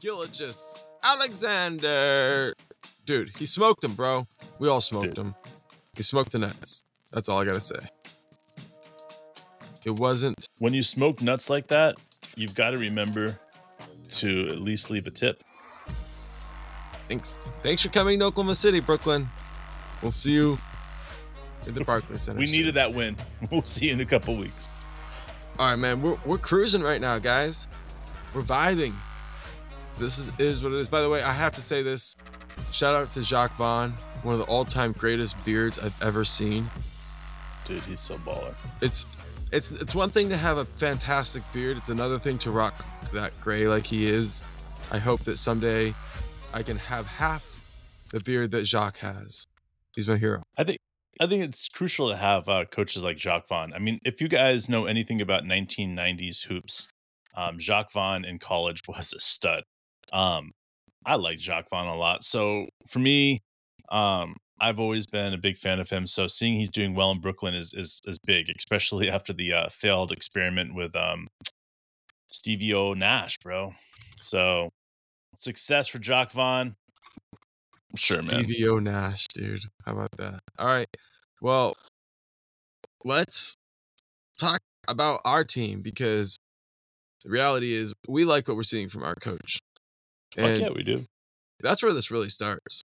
Gilgis Alexander. Dude, he smoked him, bro. We all smoked Dude. him. He smoked the nuts. That's all I gotta say. It wasn't. When you smoke nuts like that, you've got to remember to at least leave a tip. Thanks. Thanks for coming to Oklahoma City, Brooklyn. We'll see you in the Barclays Center. We soon. needed that win. We'll see you in a couple weeks. All right, man. We're we're cruising right now, guys. We're vibing. This is is what it is. By the way, I have to say this. Shout out to Jacques Vaughn, one of the all-time greatest beards I've ever seen. Dude, he's so baller. It's it's it's one thing to have a fantastic beard. It's another thing to rock that gray like he is. I hope that someday I can have half the beard that Jacques has. He's my hero. I think I think it's crucial to have uh, coaches like Jacques Vaughn. I mean, if you guys know anything about 1990s hoops, um, Jacques Vaughn in college was a stud. Um, I like Jacques Vaughn a lot. So for me, um, I've always been a big fan of him. So seeing he's doing well in Brooklyn is is is big, especially after the uh, failed experiment with um, Stevie O Nash, bro. So success for Jacques Vaughn. Sure, man. Stevie O Nash, dude. How about that? All right. Well, let's talk about our team because the reality is we like what we're seeing from our coach. Fuck yeah, we do. that's where this really starts.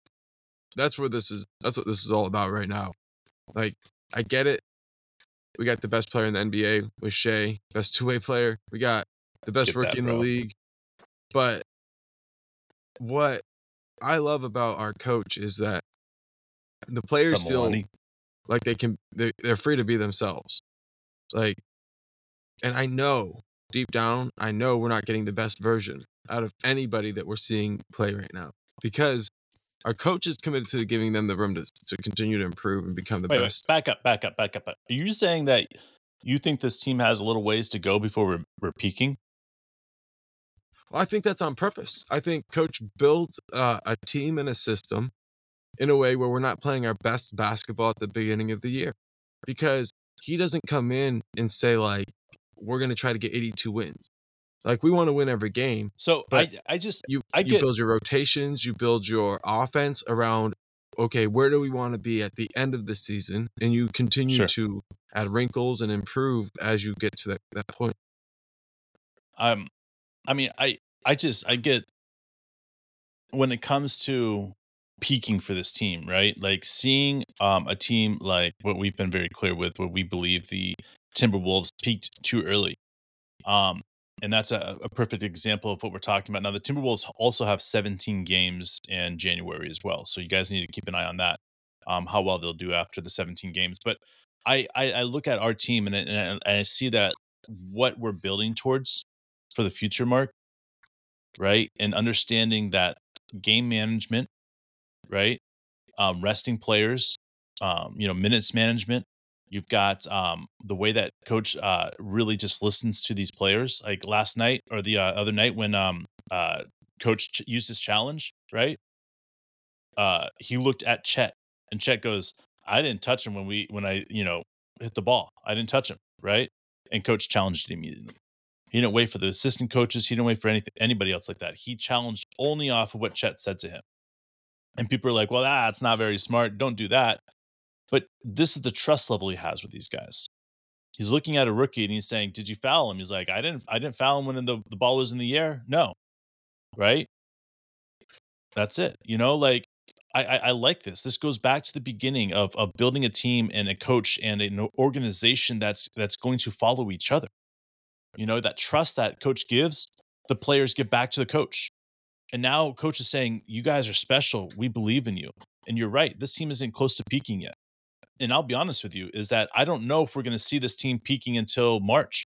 That's where this is that's what this is all about right now. Like, I get it. We got the best player in the NBA with Shai, best two-way player. We got the best Get that, rookie in the league. But what I love about our coach is that the players Some feel Milani. like they can they they're free to be themselves. Like and I know deep down, I know we're not getting the best version out of anybody that we're seeing play right now because our coach is committed to giving them the room to, to continue to improve and become the Wait, wait, best. back up, back up, back up. Are you saying that you think this team has a little ways to go before we're, we're peaking? Well, I think that's on purpose. I think coach built uh, a team and a system in a way where we're not playing our best basketball at the beginning of the year because he doesn't come in and say like we're going to try to get 82 wins. Like we want to win every game. So I, I just, You I you get- build your rotations, you build your offense around okay, where do we want to be at the end of the season and you continue Sure. to add wrinkles and improve as you get to that, that point. um, I mean, I, I just, I get when it comes to peaking for this team, right? Like seeing um a team like what we've been very clear with, what we believe the Timberwolves peaked too early. Um, and that's a, a perfect example of what we're talking about. Now, the Timberwolves also have 17 games in January as well. So you guys need to keep an eye on that, um, how well they'll do after the 17 games. But I, I, I look at our team and, and, and I see that what we're building towards for the future, Mark, right? And understanding that game management, right? Um, resting players, um, you know, minutes management. You've got um, the way that coach uh, really just listens to these players. Like last night or the uh, other night when um, uh, coach ch- used his challenge, right? Uh, he looked at Chet and Chet goes, "I didn't touch him when we when I you know hit the ball. I didn't touch him, right?" And coach challenged it immediately. He didn't wait for the assistant coaches. He didn't wait for anything anybody else like that. He challenged only off of what Chet said to him. And people are like, "Well, that's not very smart. Don't do that." But this is the trust level he has with these guys. He's looking at a rookie and he's saying, "Did you foul him?" He's like, "I didn't. I didn't foul him when the the ball was in the air. No, right? That's it. You know, like I, I, I like this. This goes back to the beginning of of building a team and a coach and an organization that's that's going to follow each other. You know, that trust that coach gives, the players give back to the coach. And now coach is saying, You guys are special. We believe in you. And you're right. This team isn't close to peaking yet. And I'll be honest with you, is that I don't know if we're going to see this team peaking until March,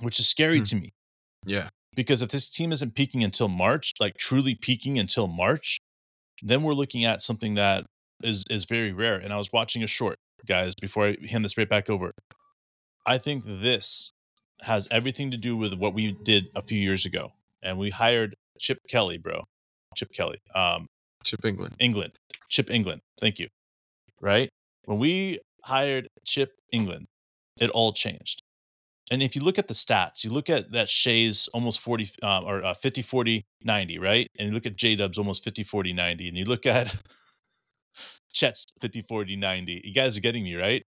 which is scary Hmm. to me Yeah. because if this team isn't peaking until March, like truly peaking until March, then we're looking at something that is is very rare. And I was watching a short, guys, before I hand this right back over. I think this has everything to do with what we did a few years ago, and we hired Chip Kelly, bro, Chip Kelly, um, Chip Engelland. Engelland, Chip Engelland. Thank you. Right when we hired Chip Engelland, it all changed. And if you look at the stats, you look at that Shai's almost 40 um, or uh, 50 40 90, right? And you look at J Dub's almost 50 40 90, and you look at Chet's 50 40 90. You guys are getting me, right?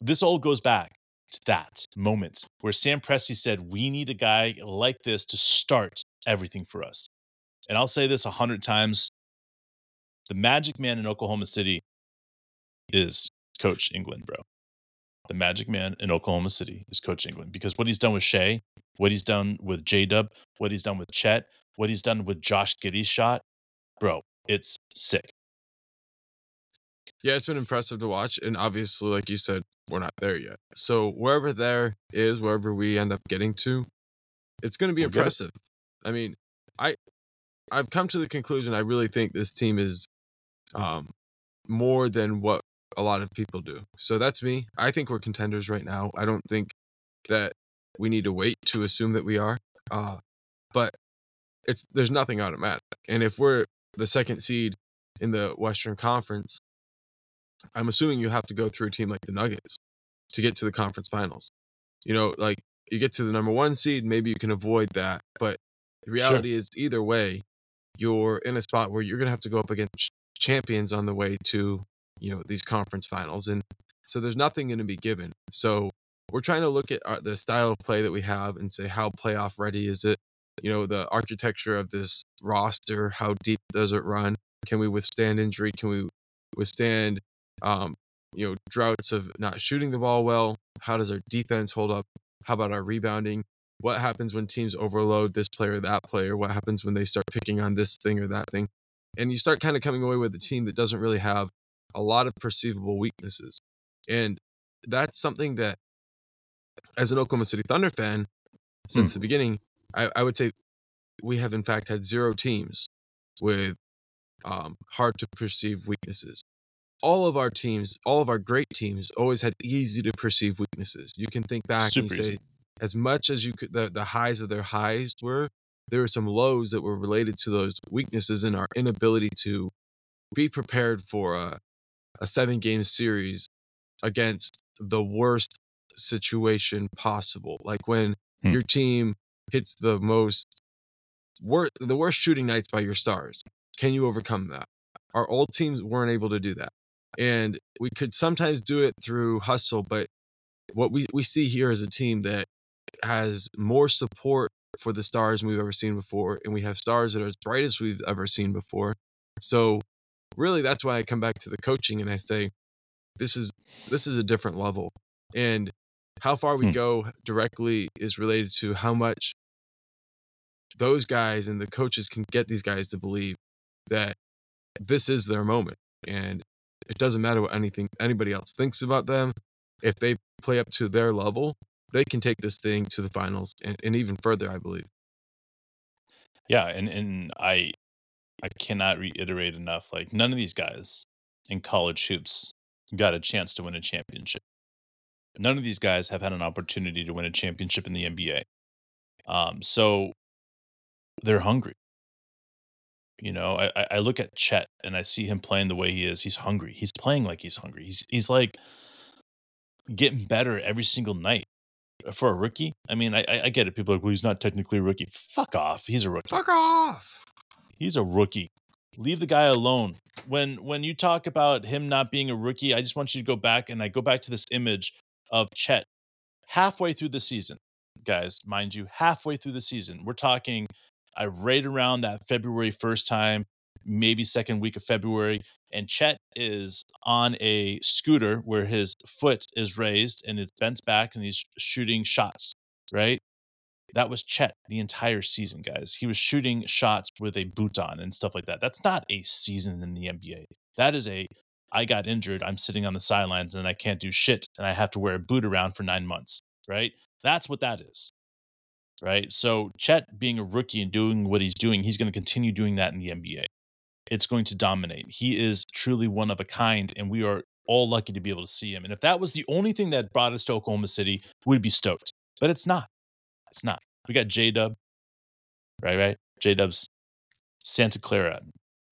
This all goes back to that moment where Sam Presti said, We need a guy like this to start everything for us. And I'll say this a hundred times the magic man in Oklahoma City is Coach Engelland, bro. The magic man in Oklahoma City is Coach Engelland because what he's done with Shai, what he's done with J Dub, what he's done with Chet, what he's done with Josh Giddey's shot, bro, it's sick. Yeah, it's been impressive to watch. And obviously, like you said, we're not there yet. So wherever there is, wherever we end up getting to, it's going to be We'll impressive. I mean, I I've come to the conclusion I really think this team is um more than what a lot of people do. So that's me. I think we're contenders right now. I don't think that we need to wait to assume that we are. Uh but it's there's nothing automatic. And if we're the second seed in the Western Conference, I'm assuming you have to go through a team like the Nuggets to get to the conference finals. You know, like you get to the number one seed, maybe you can avoid that. But the reality is, either way, you're in a spot where you're going to have to go up against champions on the way to, you know, these conference finals. And so there's nothing going to be given. So we're trying to look at our, the style of play that we have and say, how playoff ready is it? You know, the architecture of this roster, how deep does it run? Can we withstand injury? Can we withstand um, you know, droughts of not shooting the ball well? How does our defense hold up? How about our rebounding? What happens when teams overload this player that player? What happens when they start picking on this thing or that thing? And you start kind of coming away with a team that doesn't really have a lot of perceivable weaknesses. And that's something that, as an Oklahoma City Thunder fan, since the beginning, I, I would say we have in fact had zero teams with um, hard to perceive weaknesses all of our teams, all of our great teams, always had easy to perceive weaknesses. You can think back Super and say, easy. as much as you could, the, the highs of their highs were, there were some lows that were related to those weaknesses and our inability to be prepared for a, a seven game series against the worst situation possible. Like when Hmm. your team hits the most, wor- the worst shooting nights by your stars. Can you overcome that? Our old teams weren't able to do that and we could sometimes do it through hustle but what we, we see here is a team that has more support for the stars than we've ever seen before and we have stars that are as bright as we've ever seen before so really that's why i come back to the coaching and i say this is this is a different level. And how far we Hmm. go directly is related to how much those guys and the coaches can get these guys to believe that this is their moment. And it doesn't matter what anything anybody else thinks about them if they play up to their level they can take this thing to the finals and, and even further i believe. Yeah, and and I I cannot reiterate enough. Like none of these guys in college hoops got a chance to win a championship. None of these guys have had an opportunity to win a championship in the NBA. Um, so they're hungry. You know, I, I- look at Chet and I see him playing the way he is. He's hungry. He's playing like he's hungry. He's he's like getting better every single night. For a rookie, I mean, I I get it. People are like, well, he's not technically a rookie. Fuck off. He's a rookie. fuck off He's a rookie. Leave the guy alone. When when you talk about him not being a rookie, I just want you to go back and I go back to this image of Chet halfway through the season. Guys, mind you, halfway through the season. We're talking I right around that February 1st time, maybe second week of February, and Chet is on a scooter where his foot is raised and it's bent back and he's shooting shots, right? That was Chet the entire season, guys. He was shooting shots with a boot on and stuff like that. That's not a season in the NBA. That is a I got injured, I'm sitting on the sidelines and I can't do shit and I have to wear a boot around for 9 months, right? That's what that is. Right? So Chet being a rookie and doing what he's doing, he's going to continue doing that in the NBA. It's going to dominate. He is truly one of a kind and we are all lucky to be able to see him. And if that was the only thing that brought us to Oklahoma City, we'd be stoked. But it's not. It's not. We got J Dub, right? Right? J Dub's Santa Clara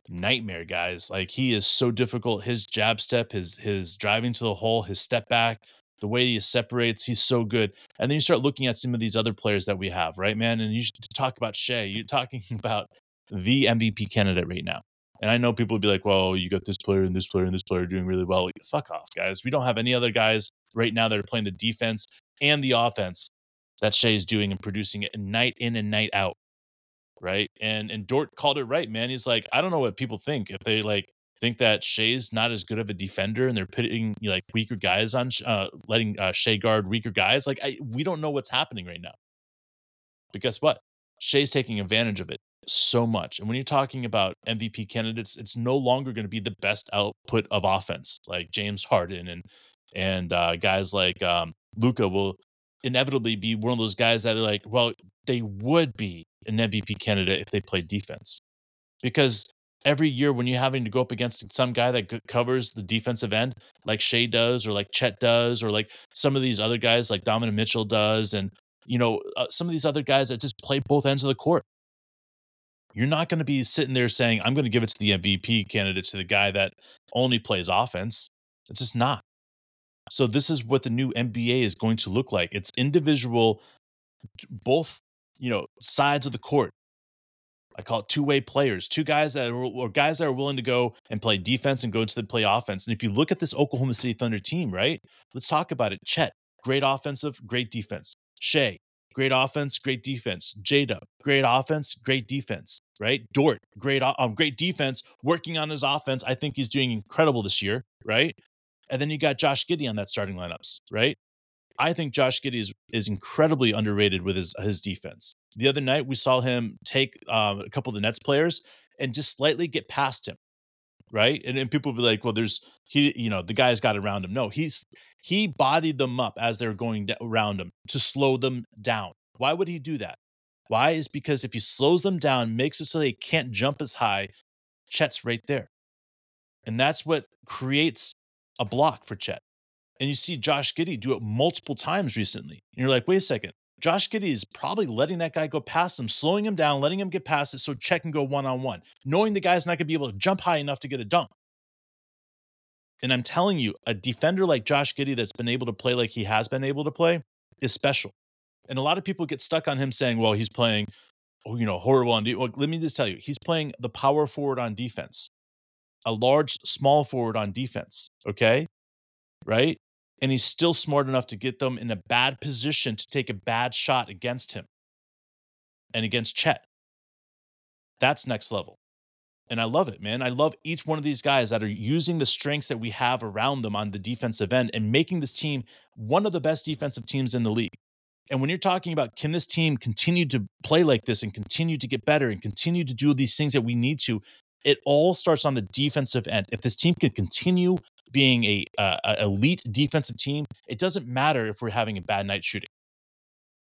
nightmare, guys. Like he is so difficult. His jab step, his his driving to the hole, his step back, The way he separates, he's so good. And then you start looking at some of these other players that we have, right, man? And you talk about Shai. You're talking about the MVP candidate right now. And I know people would be like, well, you got this player and this player and this player doing really well. Fuck off, guys. We don't have any other guys right now that are playing the defense and the offense that Shai is doing and producing it night in and night out. Right. And and Dort called it right, man. He's like, I don't know what people think. If they like think that Shai's not as good of a defender and they're putting like weaker guys on, uh, letting uh, Shai guard weaker guys, like I, we don't know what's happening right now. But guess what? Shai's taking advantage of it so much. And when you're talking about MVP candidates, it's no longer going to be the best output of offense, like James Harden and and uh, guys like um, Luka will inevitably be one of those guys that are like, well, they would be an MVP candidate if they played defense, because every year when you're having to go up against some guy that covers the defensive end, like Shai does, or like Chet does, or like some of these other guys like Donovan Mitchell does, and you know uh, some of these other guys that just play both ends of the court you're not going to be sitting there saying, I'm going to give it to the MVP candidate to the guy that only plays offense. It's just not. So, this is what the new NBA is going to look like. It's individual, both, you know, sides of the court. I call it two way players, two guys that are, or guys that are willing to go and play defense and go to the play offense. And if you look at this Oklahoma City Thunder team, right? Let's talk about it. Chet, great offensive, great defense. Shai, great offense, great defense. Jada, great offense, great defense. Right? Dort, great, um, great defense, working on his offense. I think he's doing incredible this year. Right? And then you got Josh Giddey on that starting lineups. Right? I think Josh Giddey is, is incredibly underrated with his his defense. The other night we saw him take um, a couple of the Nets players and just slightly get past him right? And then people be like, well, there's he, you know, the guy's got around him. No, he's he bodied them up as they're going around him to slow them down. Why would he do that? Why is because if he slows them down, makes it so they can't jump as high, Chet's right there. And that's what creates a block for Chet. And you see Josh Giddey do it multiple times recently. And you're like, wait a second. Josh Giddey is probably letting that guy go past him, slowing him down, letting him get past it so Chet can go one on one, knowing the guy's not going to be able to jump high enough to get a dunk. And I'm telling you, a defender like Josh Giddey that's been able to play like he has been able to play is special. And a lot of people get stuck on him saying, well, he's playing, oh, you know, horrible on defense. Well, let me just tell you, he's playing the power forward on defense, a large, small forward on defense. Okay. Right and he's still smart enough to get them in a bad position to take a bad shot against him and against Chet. That's next level. And I love it, man. I love each one of these guys that are using the strengths that we have around them on the defensive end and making this team one of the best defensive teams in the league. And when you're talking about can this team continue to play like this and continue to get better and continue to do these things that we need to, it all starts on the defensive end. If this team can continue being a, uh, elite defensive team, it doesn't matter if we're having a bad night shooting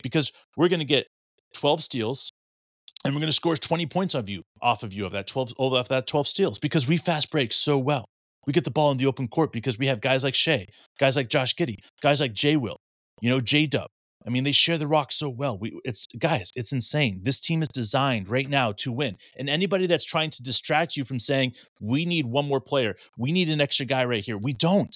because we're going to get 12 steals and we're going to score 20 points of you off of you of that 12 off that 12 steals because we fast break so well. We get the ball in the open court because we have guys like Shai, guys like Josh Giddey, guys like Jay Will, you know, J Dub, I mean, they share the rock so well. We, it's guys, it's insane. This team is designed right now to win. And anybody that's trying to distract you from saying we need one more player, we need an extra guy right here, we don't.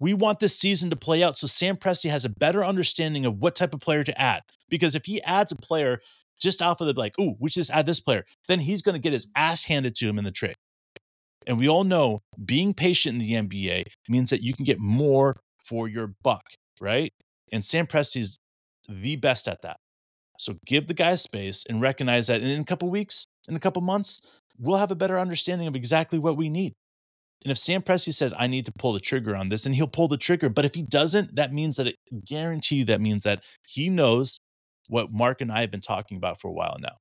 We want this season to play out so Sam Presti has a better understanding of what type of player to add. Because if he adds a player just off of the like, ooh, we should just add this player, then he's going to get his ass handed to him in the trade. And we all know being patient in the NBA means that you can get more for your buck, right? And Sam Presti's the best at that. So give the guy space and recognize that in a couple weeks, in a couple months, we'll have a better understanding of exactly what we need. And if Sam Presti says, I need to pull the trigger on this, and he'll pull the trigger. But if he doesn't, that means that it guarantee you that means that he knows what Mark and I have been talking about for a while now.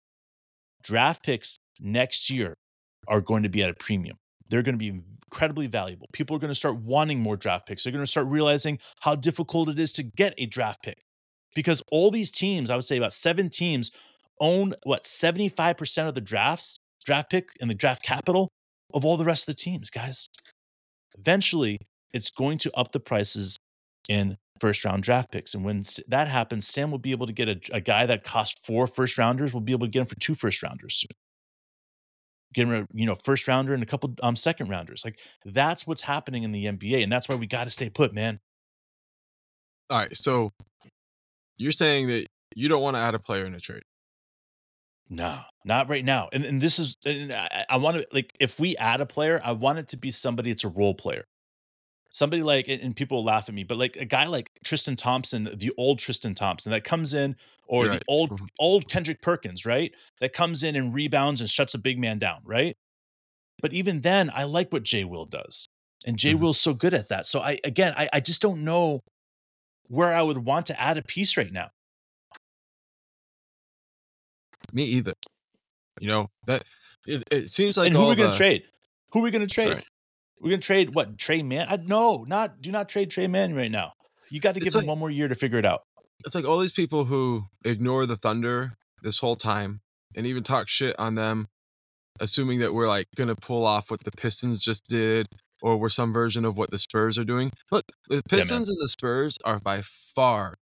Draft picks next year are going to be at a premium. They're going to be incredibly valuable. People are going to start wanting more draft picks. They're going to start realizing how difficult it is to get a draft pick because all these teams, I would say about seven teams, own what 75% of the drafts, draft pick and the draft capital of all the rest of the teams, guys. Eventually, it's going to up the prices in first round draft picks. And when that happens, Sam will be able to get a, a guy that cost four first rounders, will be able to get him for two first rounders soon getting a you know first rounder and a couple um second rounders. Like that's what's happening in the NBA, and that's why we got to stay put, man. All right, so you're saying that you don't want to add a player in a trade. No, not right now. And, and this is, and I, I want to like, if we add a player, I want it to be somebody that's a role player. Somebody like, and people laugh at me, but like a guy like Tristan Thompson, the old Tristan Thompson that comes in, or You're the right. old Mhm. old Kendrick Perkins, right? That comes in and rebounds and shuts a big man down, right? But even then, I like what Jay Will does, and Jay Mhm. Will's so good at that. So I again, I, I just don't know where I would want to add a piece right now. Me either. You know that it, it seems like and who are we going to the- trade? Who are we going to trade? Right. We're going to trade what? Tre Mann? I, no, not do not trade Tre Mann right now. You got to It's give him like- one more year to figure it out. It's like all these people who ignore the Thunder this whole time and even talk shit on them, assuming that we're like gonna pull off what the Pistons just did or we're some version of what the Spurs are doing. Look, the. Pistons and the Spurs are by far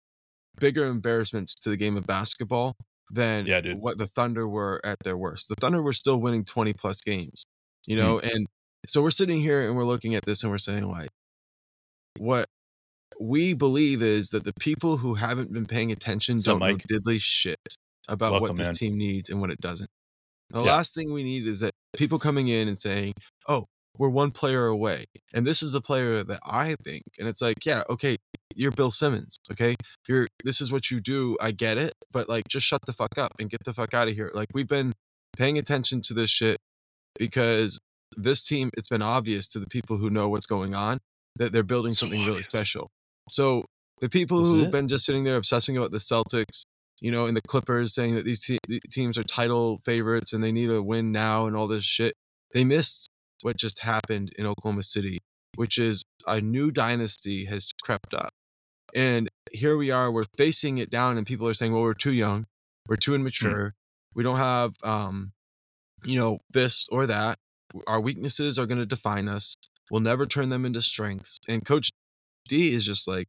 bigger embarrassments to the game of basketball than Yeah, what the Thunder were at their worst. The Thunder were still winning 20 plus games, you mm. know, and so we're sitting here and we're looking at this and we're saying like what we believe is that the people who haven't been paying attention up, don't know Mike? diddly shit about Welcome, what this man. team needs and what it doesn't. The Yeah. last thing we need is that people coming in and saying, "Oh, we're one player away," and this is a player that I think, and it's like, yeah, okay, you're Bill Simmons, okay, you're this is what you do, I get it, but like, just shut the fuck up and get the fuck out of here. Like, we've been paying attention to this shit because this team, it's been obvious to the people who know what's going on that they're building So something really special. So the people This who've been just sitting there obsessing about the Celtics, you know, and the Clippers saying that these te- teams are title favorites and they need a win now and all this shit, they missed what just happened in Oklahoma City, which is a new dynasty has crept up. And here we are, we're facing it down, and people are saying, well, we're too young, we're too immature, we don't have, um, you know, this or that. Our weaknesses are going to define us. We'll never turn them into strengths. And Coach D is just like,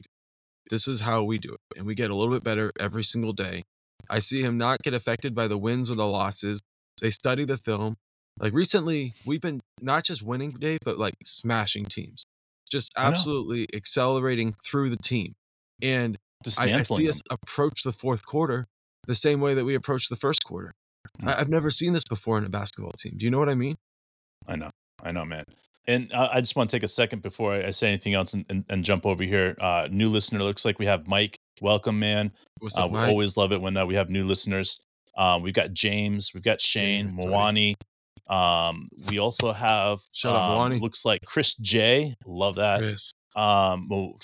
this is how we do it. And we get a little bit better every single day. I see him not get affected by the wins or the losses. They study the film. Like recently, we've been not just winning today, but like smashing teams, just absolutely accelerating through the team. And I, I see us approach the fourth quarter the same way that we approached the first quarter. Mm. I, I've never seen this before in a basketball team. Do you know what I mean? I know, I know, man. And I, I just want to take a second before I, I say anything else and, and, and jump over here. Uh, new listener looks like we have Mike. Welcome, man. What's Uh, up, we Mike? always love it when uh, we have new listeners. Um, we've got James, we've got Shane, Shane. Mwani. Um, we also have Shout out um, Mwani. looks like Chris J. Love that. Chris. Um, well,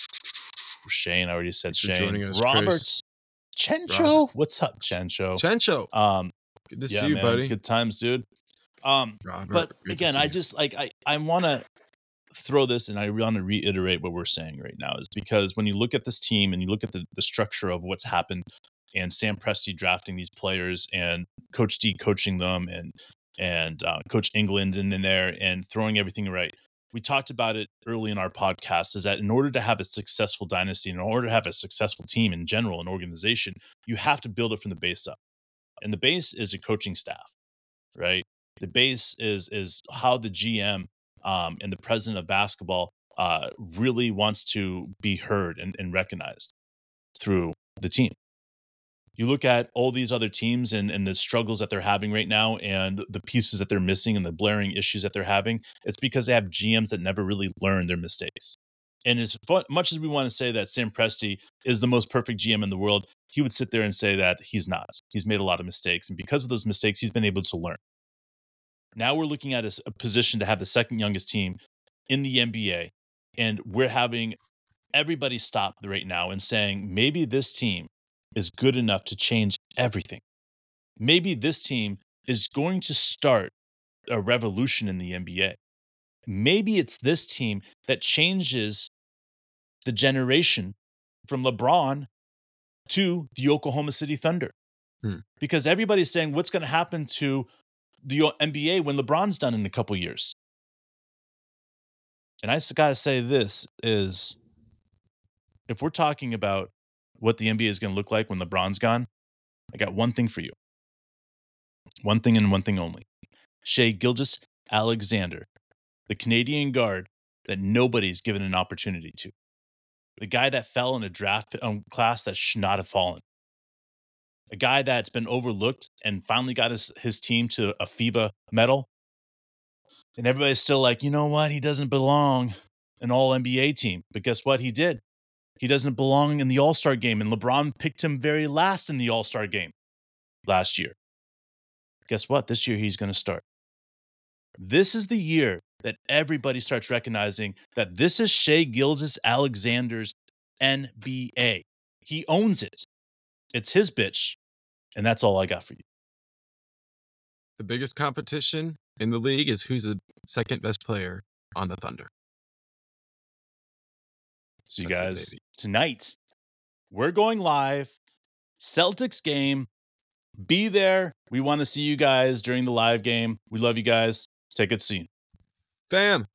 Shane, I already said Thanks Shane. us, Roberts, Chencho. What's up, Chencho? Chencho. Um, Good to yeah, see you, man, buddy. good times, dude. Um, Robert, but again, I just like I I want to throw this and I want to reiterate what we're saying right now is because when you look at this team and you look at the the structure of what's happened and Sam Presti drafting these players and Coach D coaching them and and uh, Coach Engelland in, in there and throwing everything right. We talked about it early in our podcast is that in order to have a successful dynasty, in order to have a successful team in general, an organization, you have to build it from the base up. And the base is a coaching staff, right? The base is is how the GM um, and the president of basketball uh, really wants to be heard and, and recognized through the team. You look at all these other teams and, and the struggles that they're having right now and the pieces that they're missing and the blaring issues that they're having. It's because they have GMs that never really learn their mistakes. And as much as we want to say that Sam Presti is the most perfect GM in the world, he would sit there and say that he's not. He's made a lot of mistakes. And because of those mistakes, he's been able to learn. Now we're looking at a position to have the second youngest team in the NBA. And we're having everybody stop right now and saying maybe this team is good enough to change everything. Maybe this team is going to start a revolution in the NBA. Maybe it's this team that changes the generation from LeBron to the Oklahoma City Thunder. Hmm. Because everybody's saying what's going to happen to the NBA when LeBron's done in a couple years. And I just got to say this is if we're talking about what the NBA is going to look like when LeBron's gone, I got one thing for you. One thing and one thing only. Shea Gilgis Alexander, the Canadian guard that nobody's given an opportunity to. the guy that fell in a draft um, class that should not have fallen, a guy that's been overlooked and finally got his, his team to a FIBA medal. And everybody's still like, you know what? He doesn't belong an all NBA team. But guess what? He did. He doesn't belong in the All Star game. And LeBron picked him very last in the All Star game last year. Guess what? This year he's going to start. This is the year that everybody starts recognizing that this is Shai Gilgeous-Alexander's NBA. He owns it. It's his bitch. And that's all I got for you. The biggest competition in the league is who's the second best player on the Thunder. So, you That's guys, tonight we're going live. Celtics game. Be there. We want to see you guys during the live game. We love you guys. Take it soon. Bam.